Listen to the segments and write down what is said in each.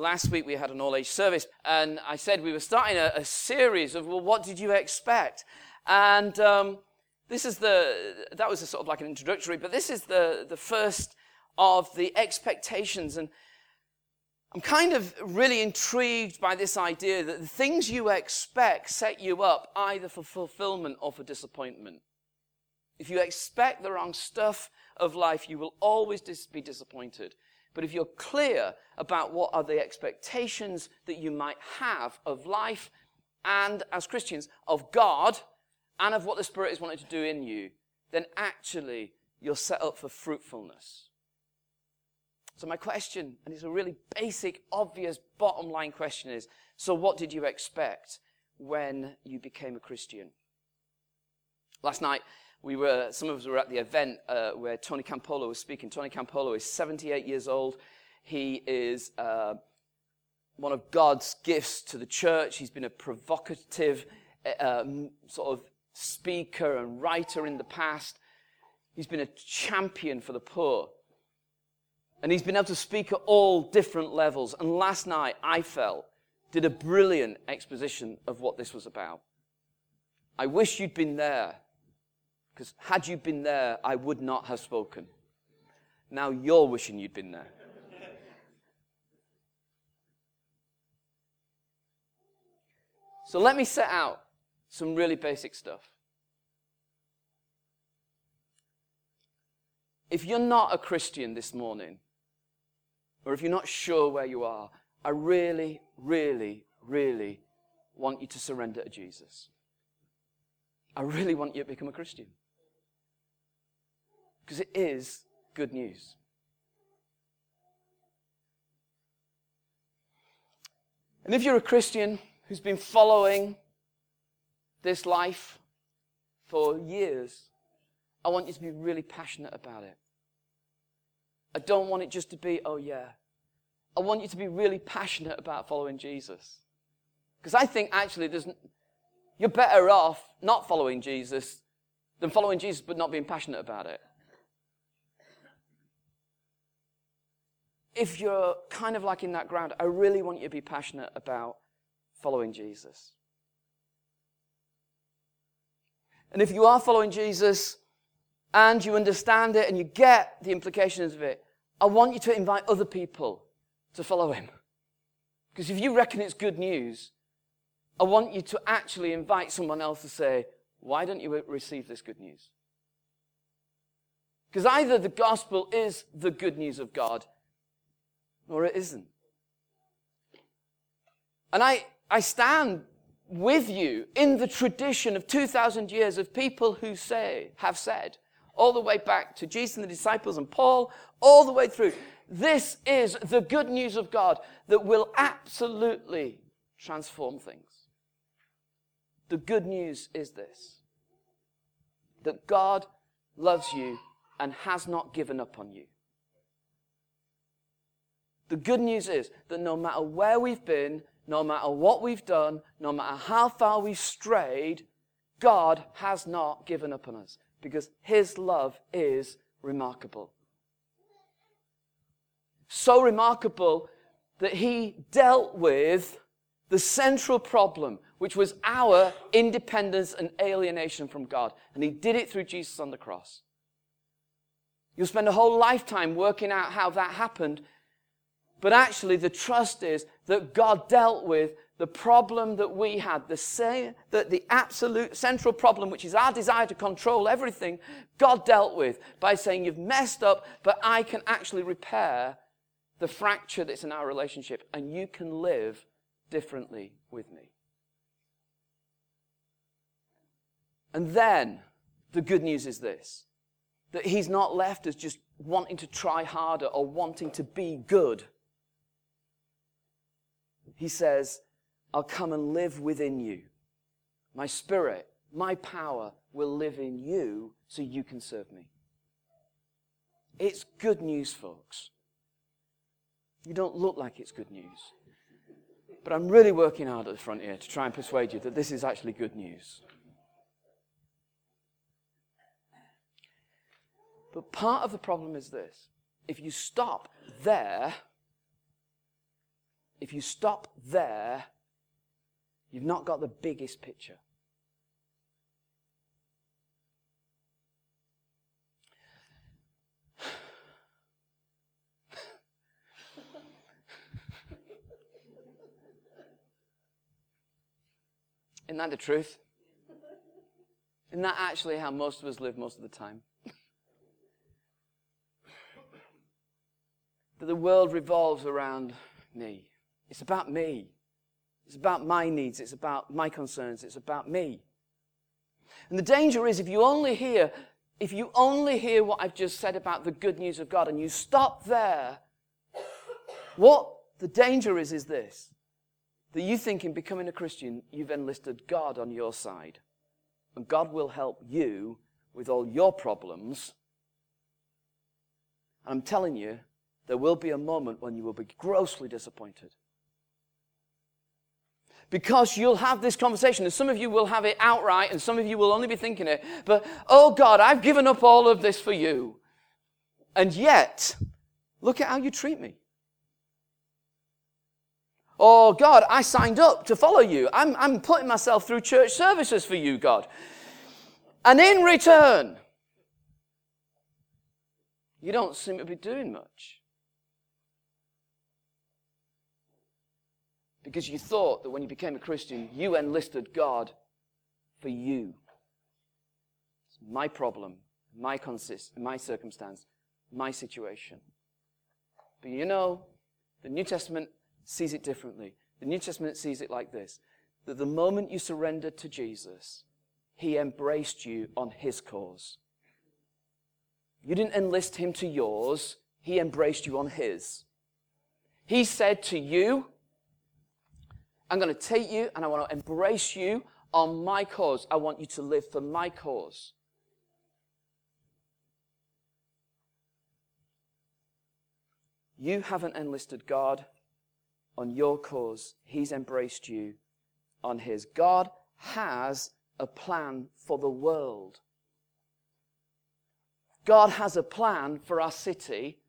last week we had an all age service, and I said we were starting a, a series of, well, what did you expect? And um, this is the, that was sort of like an introductory, but this is the, the first of the expectations. And I'm kind of really intrigued by this idea that the things you expect set you up either for fulfillment or for disappointment. If you expect the wrong stuff of life, you will always dis- be disappointed. But if you're clear about what are the expectations that you might have of life and as Christians of God and of what the Spirit is wanting to do in you, then actually you're set up for fruitfulness. So, my question, and it's a really basic, obvious, bottom line question is so, what did you expect when you became a Christian? Last night, we were, some of us were at the event uh, where Tony Campolo was speaking. Tony Campolo is 78 years old. He is uh, one of God's gifts to the church. He's been a provocative uh, um, sort of speaker and writer in the past. He's been a champion for the poor. And he's been able to speak at all different levels. And last night, I felt, did a brilliant exposition of what this was about. I wish you'd been there because had you been there, I would not have spoken. Now you're wishing you'd been there. So let me set out some really basic stuff. If you're not a Christian this morning, or if you're not sure where you are, I really, really, really want you to surrender to Jesus. I really want you to become a Christian. Because it is good news. And if you're a Christian who's been following this life for years, I want you to be really passionate about it. I don't want it just to be, oh yeah. I want you to be really passionate about following Jesus. Because I think actually there's, you're better off not following Jesus than following Jesus but not being passionate about it. If you're kind of like in that ground, I really want you to be passionate about following Jesus. And if you are following Jesus and you understand it and you get the implications of it, I want you to invite other people to follow him. Because if you reckon it's good news, I want you to actually invite someone else to say, Why don't you receive this good news? Because either the gospel is the good news of God or it isn't. And I, I stand with you in the tradition of 2,000 years of people who say, have said, all the way back to Jesus and the disciples and Paul, all the way through. This is the good news of God that will absolutely transform things. The good news is this that God loves you and has not given up on you. The good news is that no matter where we've been, no matter what we've done, no matter how far we've strayed, God has not given up on us because his love is remarkable. So remarkable that he dealt with the central problem, which was our independence and alienation from God. And he did it through Jesus on the cross. You'll spend a whole lifetime working out how that happened but actually, the trust is that God dealt with the problem that we had, the same, that the absolute central problem, which is our desire to control everything, God dealt with by saying, You've messed up, but I can actually repair the fracture that's in our relationship, and you can live differently with me. And then the good news is this that He's not left us just wanting to try harder or wanting to be good. He says, I'll come and live within you. My spirit, my power will live in you so you can serve me. It's good news, folks. You don't look like it's good news. But I'm really working hard at the front here to try and persuade you that this is actually good news. But part of the problem is this if you stop there, if you stop there, you've not got the biggest picture. Isn't that the truth? Isn't that actually how most of us live most of the time? that the world revolves around me. It's about me. It's about my needs. It's about my concerns. It's about me. And the danger is if you only hear, if you only hear what I've just said about the good news of God and you stop there, what the danger is is this that you think in becoming a Christian, you've enlisted God on your side. And God will help you with all your problems. And I'm telling you, there will be a moment when you will be grossly disappointed. Because you'll have this conversation, and some of you will have it outright, and some of you will only be thinking it, but, oh God, I've given up all of this for you. And yet, look at how you treat me. Oh, God, I signed up to follow you. I'm, I'm putting myself through church services for you, God. And in return, you don't seem to be doing much. Because you thought that when you became a Christian, you enlisted God for you. It's my problem, my consist, my circumstance, my situation. But you know, the New Testament sees it differently. The New Testament sees it like this that the moment you surrendered to Jesus, he embraced you on his cause. You didn't enlist him to yours, he embraced you on his. He said to you, I'm going to take you and I want to embrace you on my cause. I want you to live for my cause. You haven't enlisted God on your cause, He's embraced you on His. God has a plan for the world. God has a plan for our city.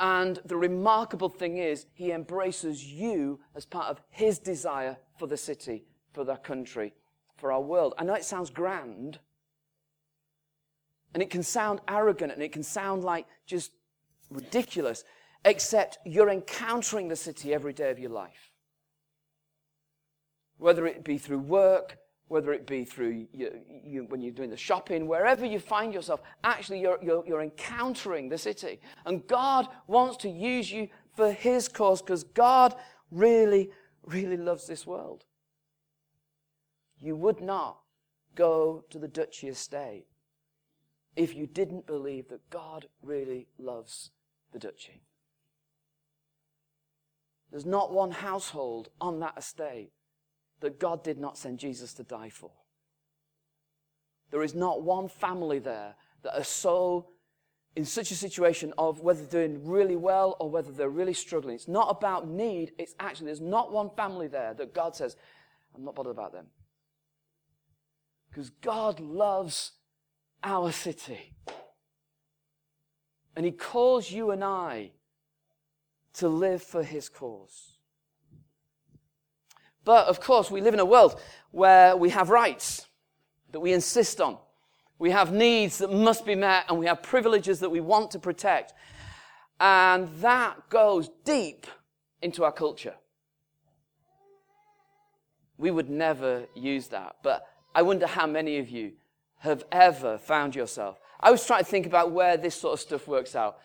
And the remarkable thing is, He embraces you as part of His desire for the city, for the country, for our world. I know it sounds grand, and it can sound arrogant, and it can sound like just ridiculous except you're encountering the city every day of your life. Whether it be through work, whether it be through you, you, when you're doing the shopping, wherever you find yourself, actually you're, you're, you're encountering the city. And God wants to use you for His cause because God really, really loves this world. You would not go to the Duchy estate if you didn't believe that God really loves the Duchy. There's not one household on that estate that God did not send Jesus to die for. There is not one family there that are so in such a situation of whether they're doing really well or whether they're really struggling. It's not about need. It's actually, there's not one family there that God says, I'm not bothered about them. Because God loves our city. And He calls you and I to live for his cause. But of course, we live in a world where we have rights that we insist on. We have needs that must be met, and we have privileges that we want to protect. And that goes deep into our culture. We would never use that. But I wonder how many of you have ever found yourself. I was trying to think about where this sort of stuff works out.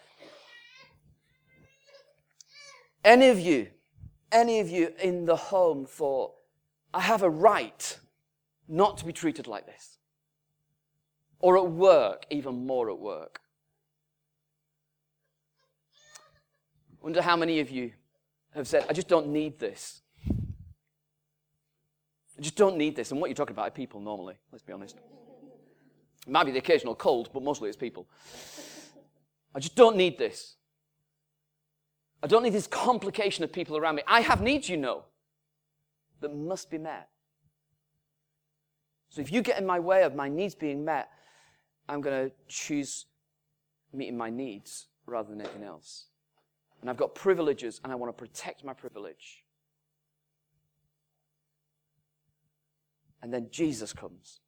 Any of you, any of you in the home thought, I have a right not to be treated like this? Or at work, even more at work. Wonder how many of you have said, I just don't need this. I just don't need this. And what you're talking about are people normally, let's be honest. It might be the occasional cold, but mostly it's people. I just don't need this. I don't need this complication of people around me. I have needs, you know, that must be met. So if you get in my way of my needs being met, I'm going to choose meeting my needs rather than anything else. and I've got privileges, and I want to protect my privilege. And then Jesus comes.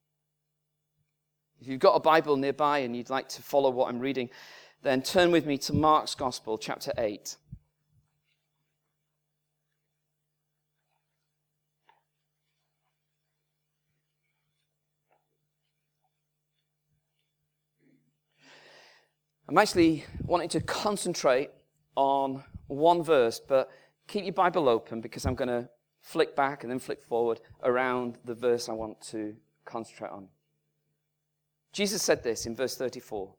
If you've got a Bible nearby and you'd like to follow what I'm reading, then turn with me to Mark's Gospel, chapter 8. I'm actually wanting to concentrate on one verse, but keep your Bible open because I'm going to flick back and then flick forward around the verse I want to concentrate on. Jesus said this in verse 34.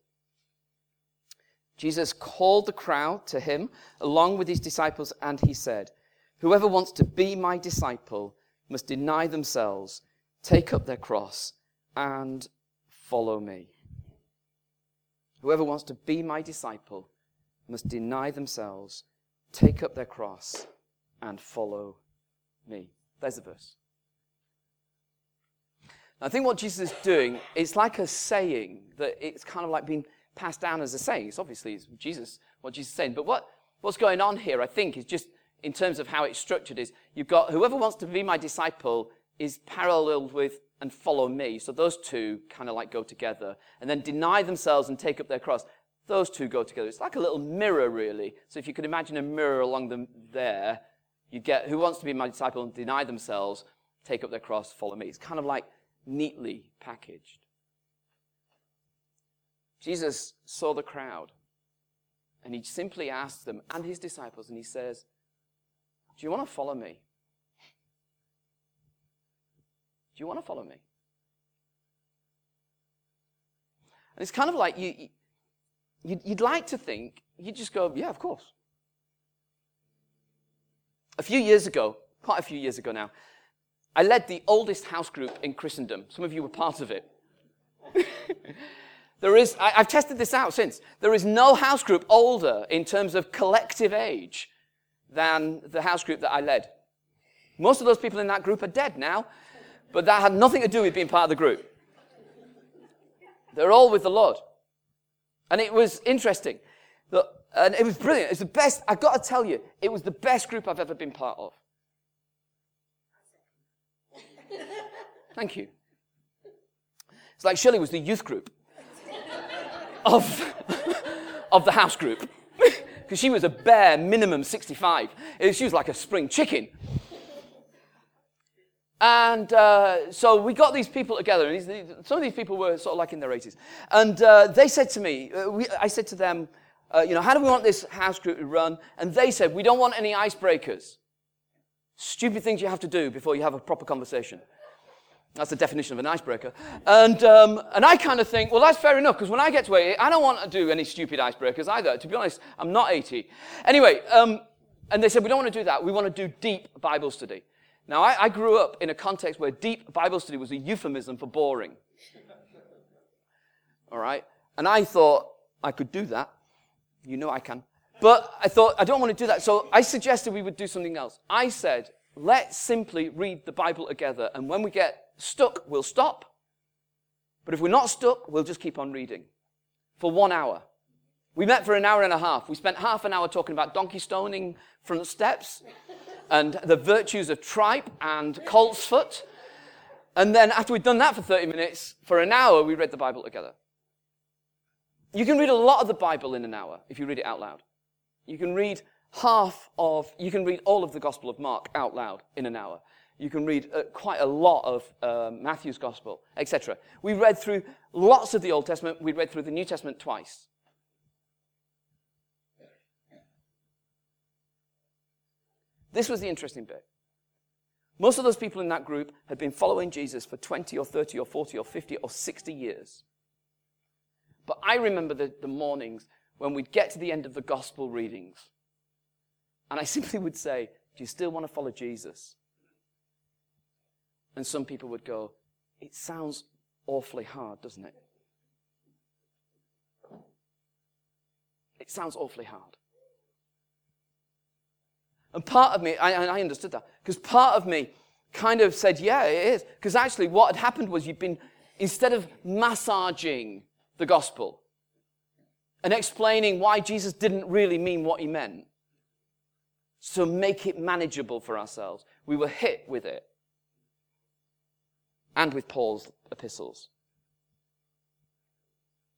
Jesus called the crowd to him along with his disciples, and he said, Whoever wants to be my disciple must deny themselves, take up their cross, and follow me. Whoever wants to be my disciple must deny themselves, take up their cross, and follow me. There's the verse. I think what Jesus is doing, it's like a saying that it's kind of like being passed down as a saying. It's obviously Jesus, what Jesus is saying. But what, what's going on here, I think, is just in terms of how it's structured is you've got whoever wants to be my disciple is paralleled with and follow me. So those two kind of like go together. And then deny themselves and take up their cross. Those two go together. It's like a little mirror, really. So if you could imagine a mirror along them there, you get who wants to be my disciple and deny themselves, take up their cross, follow me. It's kind of like neatly packaged. Jesus saw the crowd and he simply asked them and his disciples, and he says, Do you want to follow me? Do you want to follow me? And it's kind of like you, you'd like to think, you'd just go, yeah, of course. A few years ago, quite a few years ago now, I led the oldest house group in Christendom. Some of you were part of it. there is, I, I've tested this out since. There is no house group older in terms of collective age than the house group that I led. Most of those people in that group are dead now. But that had nothing to do with being part of the group. They're all with the Lord. And it was interesting. And it was brilliant. It's the best, I've got to tell you, it was the best group I've ever been part of. Thank you. It's like Shirley was the youth group of, of the house group. Because she was a bare minimum 65. She was like a spring chicken. And uh, so we got these people together, these, some of these people were sort of like in their 80s. And uh, they said to me, uh, we, I said to them, uh, you know, how do we want this house group to run? And they said, we don't want any icebreakers. Stupid things you have to do before you have a proper conversation. That's the definition of an icebreaker. And, um, and I kind of think, well, that's fair enough, because when I get to 80, I don't want to do any stupid icebreakers either. To be honest, I'm not 80. Anyway, um, and they said, we don't want to do that. We want to do deep Bible study. Now, I, I grew up in a context where deep Bible study was a euphemism for boring. All right? And I thought I could do that. You know I can. But I thought, I don't want to do that. So I suggested we would do something else. I said, let's simply read the Bible together. And when we get stuck, we'll stop. But if we're not stuck, we'll just keep on reading for one hour. We met for an hour and a half. We spent half an hour talking about donkey stoning front steps and the virtues of tripe and coltsfoot. And then after we'd done that for 30 minutes, for an hour, we read the Bible together. You can read a lot of the Bible in an hour if you read it out loud. You can read half of, you can read all of the Gospel of Mark out loud in an hour. You can read uh, quite a lot of uh, Matthew's Gospel, etc. We read through lots of the Old Testament. We read through the New Testament twice. This was the interesting bit. Most of those people in that group had been following Jesus for 20 or 30 or 40 or 50 or 60 years. But I remember the, the mornings when we'd get to the end of the gospel readings, and I simply would say, Do you still want to follow Jesus? And some people would go, It sounds awfully hard, doesn't it? It sounds awfully hard. And part of me, I, I understood that, because part of me kind of said, yeah, it is. Because actually, what had happened was you'd been, instead of massaging the gospel and explaining why Jesus didn't really mean what he meant, to make it manageable for ourselves. We were hit with it. And with Paul's epistles.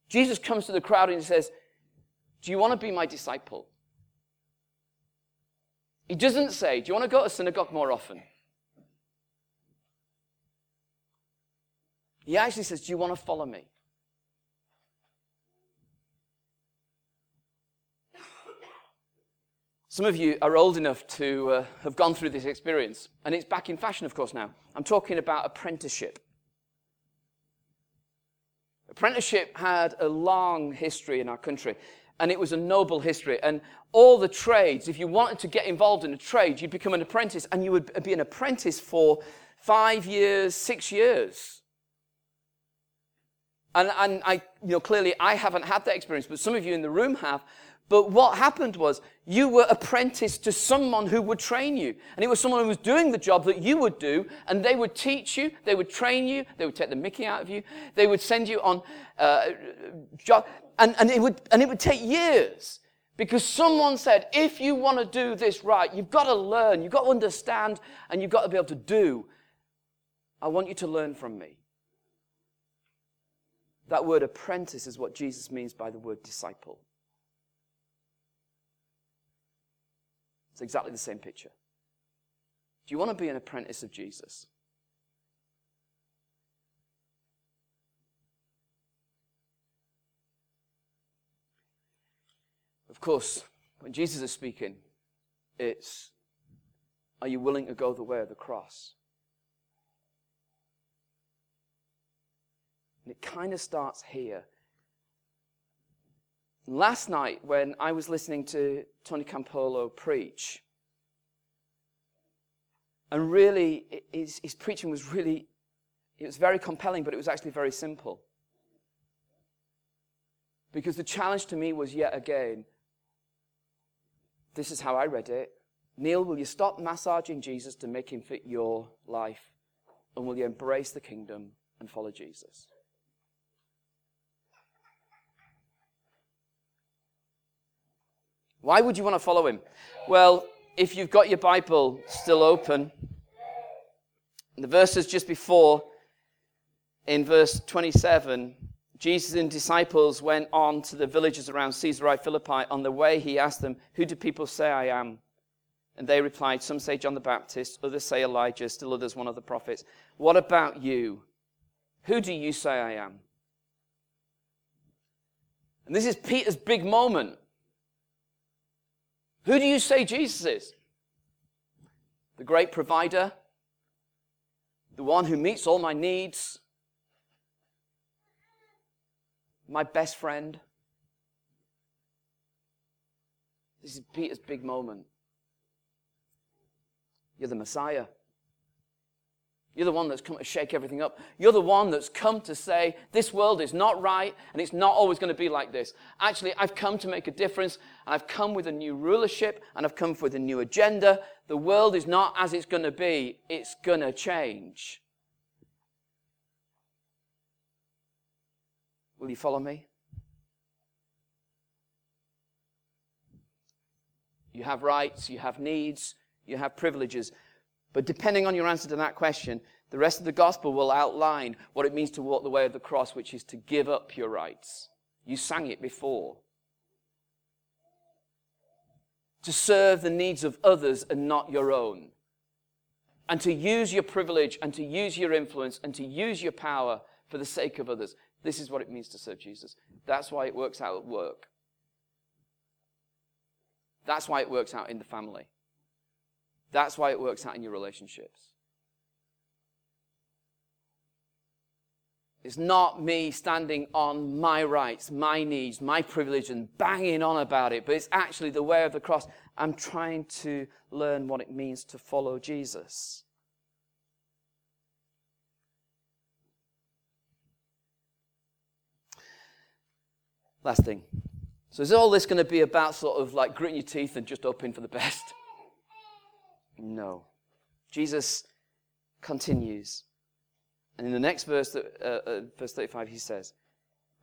Jesus comes to the crowd and he says, Do you want to be my disciple? He doesn't say, Do you want to go to synagogue more often? He actually says, Do you want to follow me? Some of you are old enough to uh, have gone through this experience, and it's back in fashion, of course, now. I'm talking about apprenticeship. Apprenticeship had a long history in our country, and it was a noble history. And all the trades, if you wanted to get involved in a trade, you'd become an apprentice, and you would be an apprentice for five years, six years. And, and I, you know, clearly I haven't had that experience, but some of you in the room have. But what happened was you were apprenticed to someone who would train you. And it was someone who was doing the job that you would do. And they would teach you. They would train you. They would take the mickey out of you. They would send you on, uh, job. And, and it would, and it would take years. Because someone said, if you want to do this right, you've got to learn, you've got to understand, and you've got to be able to do. I want you to learn from me. That word apprentice is what Jesus means by the word disciple. It's exactly the same picture. Do you want to be an apprentice of Jesus? Of course, when Jesus is speaking, it's are you willing to go the way of the cross? And it kind of starts here. Last night, when I was listening to Tony Campolo preach, and really, his, his preaching was really, it was very compelling, but it was actually very simple. Because the challenge to me was yet again, this is how I read it. Neil, will you stop massaging Jesus to make him fit your life? And will you embrace the kingdom and follow Jesus? Why would you want to follow him? Well, if you've got your Bible still open, the verses just before, in verse 27, Jesus and disciples went on to the villages around Caesarea Philippi. On the way, he asked them, Who do people say I am? And they replied, Some say John the Baptist, others say Elijah, still others one of the prophets. What about you? Who do you say I am? And this is Peter's big moment. Who do you say Jesus is? The great provider? The one who meets all my needs? My best friend? This is Peter's big moment. You're the Messiah. You're the one that's come to shake everything up. You're the one that's come to say, this world is not right and it's not always going to be like this. Actually, I've come to make a difference and I've come with a new rulership and I've come with a new agenda. The world is not as it's going to be, it's going to change. Will you follow me? You have rights, you have needs, you have privileges. But depending on your answer to that question, the rest of the gospel will outline what it means to walk the way of the cross, which is to give up your rights. You sang it before. To serve the needs of others and not your own. And to use your privilege and to use your influence and to use your power for the sake of others. This is what it means to serve Jesus. That's why it works out at work. That's why it works out in the family. That's why it works out in your relationships. It's not me standing on my rights, my needs, my privilege and banging on about it, but it's actually the way of the cross. I'm trying to learn what it means to follow Jesus. Last thing. So is all this going to be about sort of like gritting your teeth and just hoping for the best? No. Jesus continues. And in the next verse, uh, uh, verse 35, he says,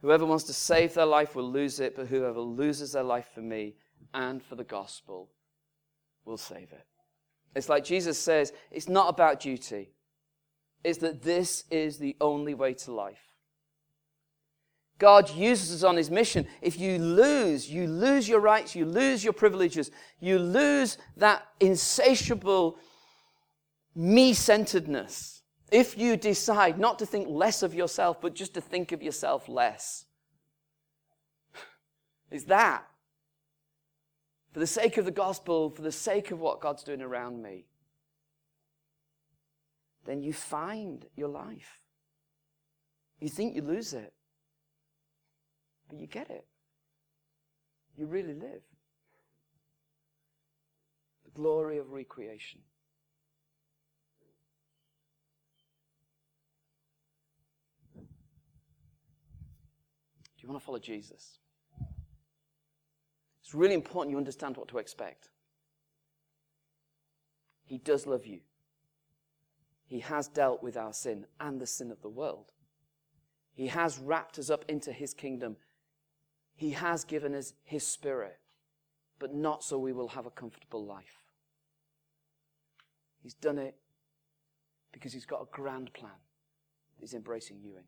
Whoever wants to save their life will lose it, but whoever loses their life for me and for the gospel will save it. It's like Jesus says, it's not about duty. It's that this is the only way to life. God uses us on his mission. If you lose, you lose your rights, you lose your privileges, you lose that insatiable me centeredness. If you decide not to think less of yourself, but just to think of yourself less, is that for the sake of the gospel, for the sake of what God's doing around me, then you find your life. You think you lose it. But you get it. You really live. The glory of recreation. Do you want to follow Jesus? It's really important you understand what to expect. He does love you. He has dealt with our sin and the sin of the world. He has wrapped us up into his kingdom he has given us His Spirit, but not so we will have a comfortable life. He's done it because He's got a grand plan that He's embracing you in.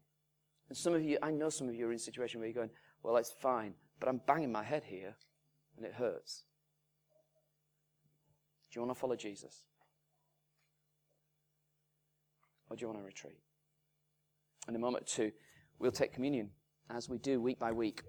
And some of you, I know some of you are in a situation where you're going, well, it's fine, but I'm banging my head here and it hurts. Do you want to follow Jesus? Or do you want to retreat? In a moment or two, we'll take communion as we do week by week.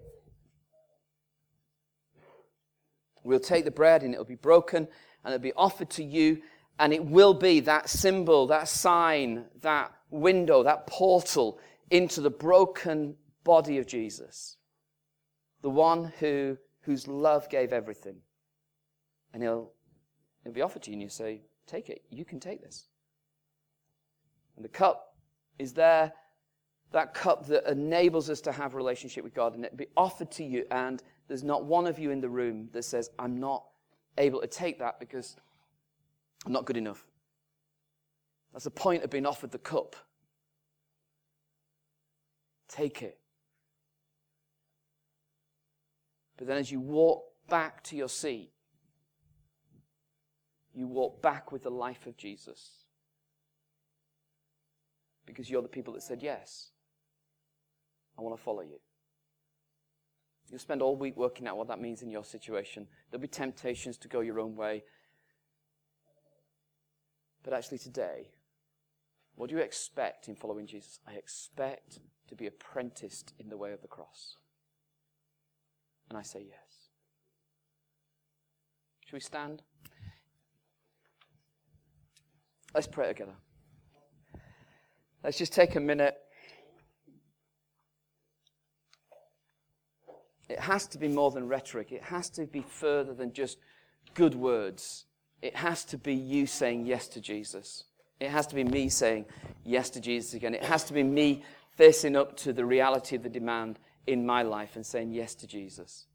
We'll take the bread and it'll be broken and it'll be offered to you, and it will be that symbol, that sign, that window, that portal into the broken body of Jesus. The one who, whose love gave everything. And he'll, it'll be offered to you, and you say, Take it. You can take this. And the cup is there, that cup that enables us to have relationship with God, and it'll be offered to you, and there's not one of you in the room that says, I'm not able to take that because I'm not good enough. That's the point of being offered the cup. Take it. But then as you walk back to your seat, you walk back with the life of Jesus. Because you're the people that said, Yes, I want to follow you. You'll spend all week working out what that means in your situation. There'll be temptations to go your own way. But actually, today, what do you expect in following Jesus? I expect to be apprenticed in the way of the cross. And I say yes. Should we stand? Let's pray together. Let's just take a minute. It has to be more than rhetoric. It has to be further than just good words. It has to be you saying yes to Jesus. It has to be me saying yes to Jesus again. It has to be me facing up to the reality of the demand in my life and saying yes to Jesus.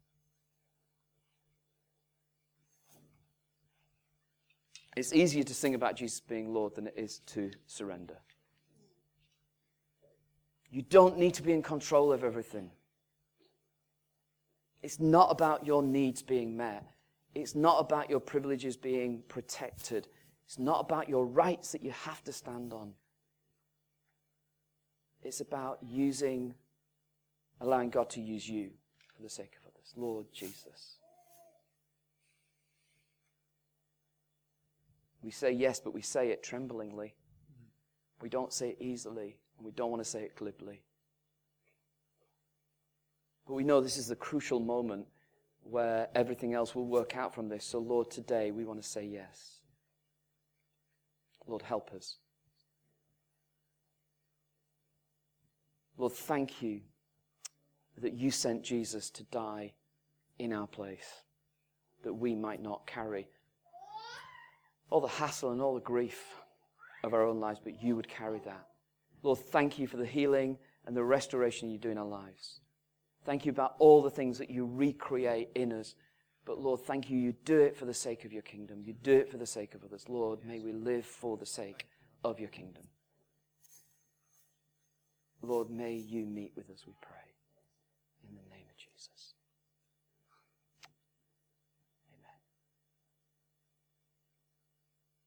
It's easier to sing about Jesus being Lord than it is to surrender. You don't need to be in control of everything. It's not about your needs being met. It's not about your privileges being protected. It's not about your rights that you have to stand on. It's about using, allowing God to use you for the sake of others. Lord Jesus. We say yes, but we say it tremblingly. We don't say it easily, and we don't want to say it glibly. But we know this is the crucial moment where everything else will work out from this. So, Lord, today we want to say yes. Lord, help us. Lord, thank you that you sent Jesus to die in our place, that we might not carry all the hassle and all the grief of our own lives, but you would carry that. Lord, thank you for the healing and the restoration you do in our lives. Thank you about all the things that you recreate in us. But Lord, thank you. You do it for the sake of your kingdom. You do it for the sake of others. Lord, may we live for the sake of your kingdom. Lord, may you meet with us, we pray.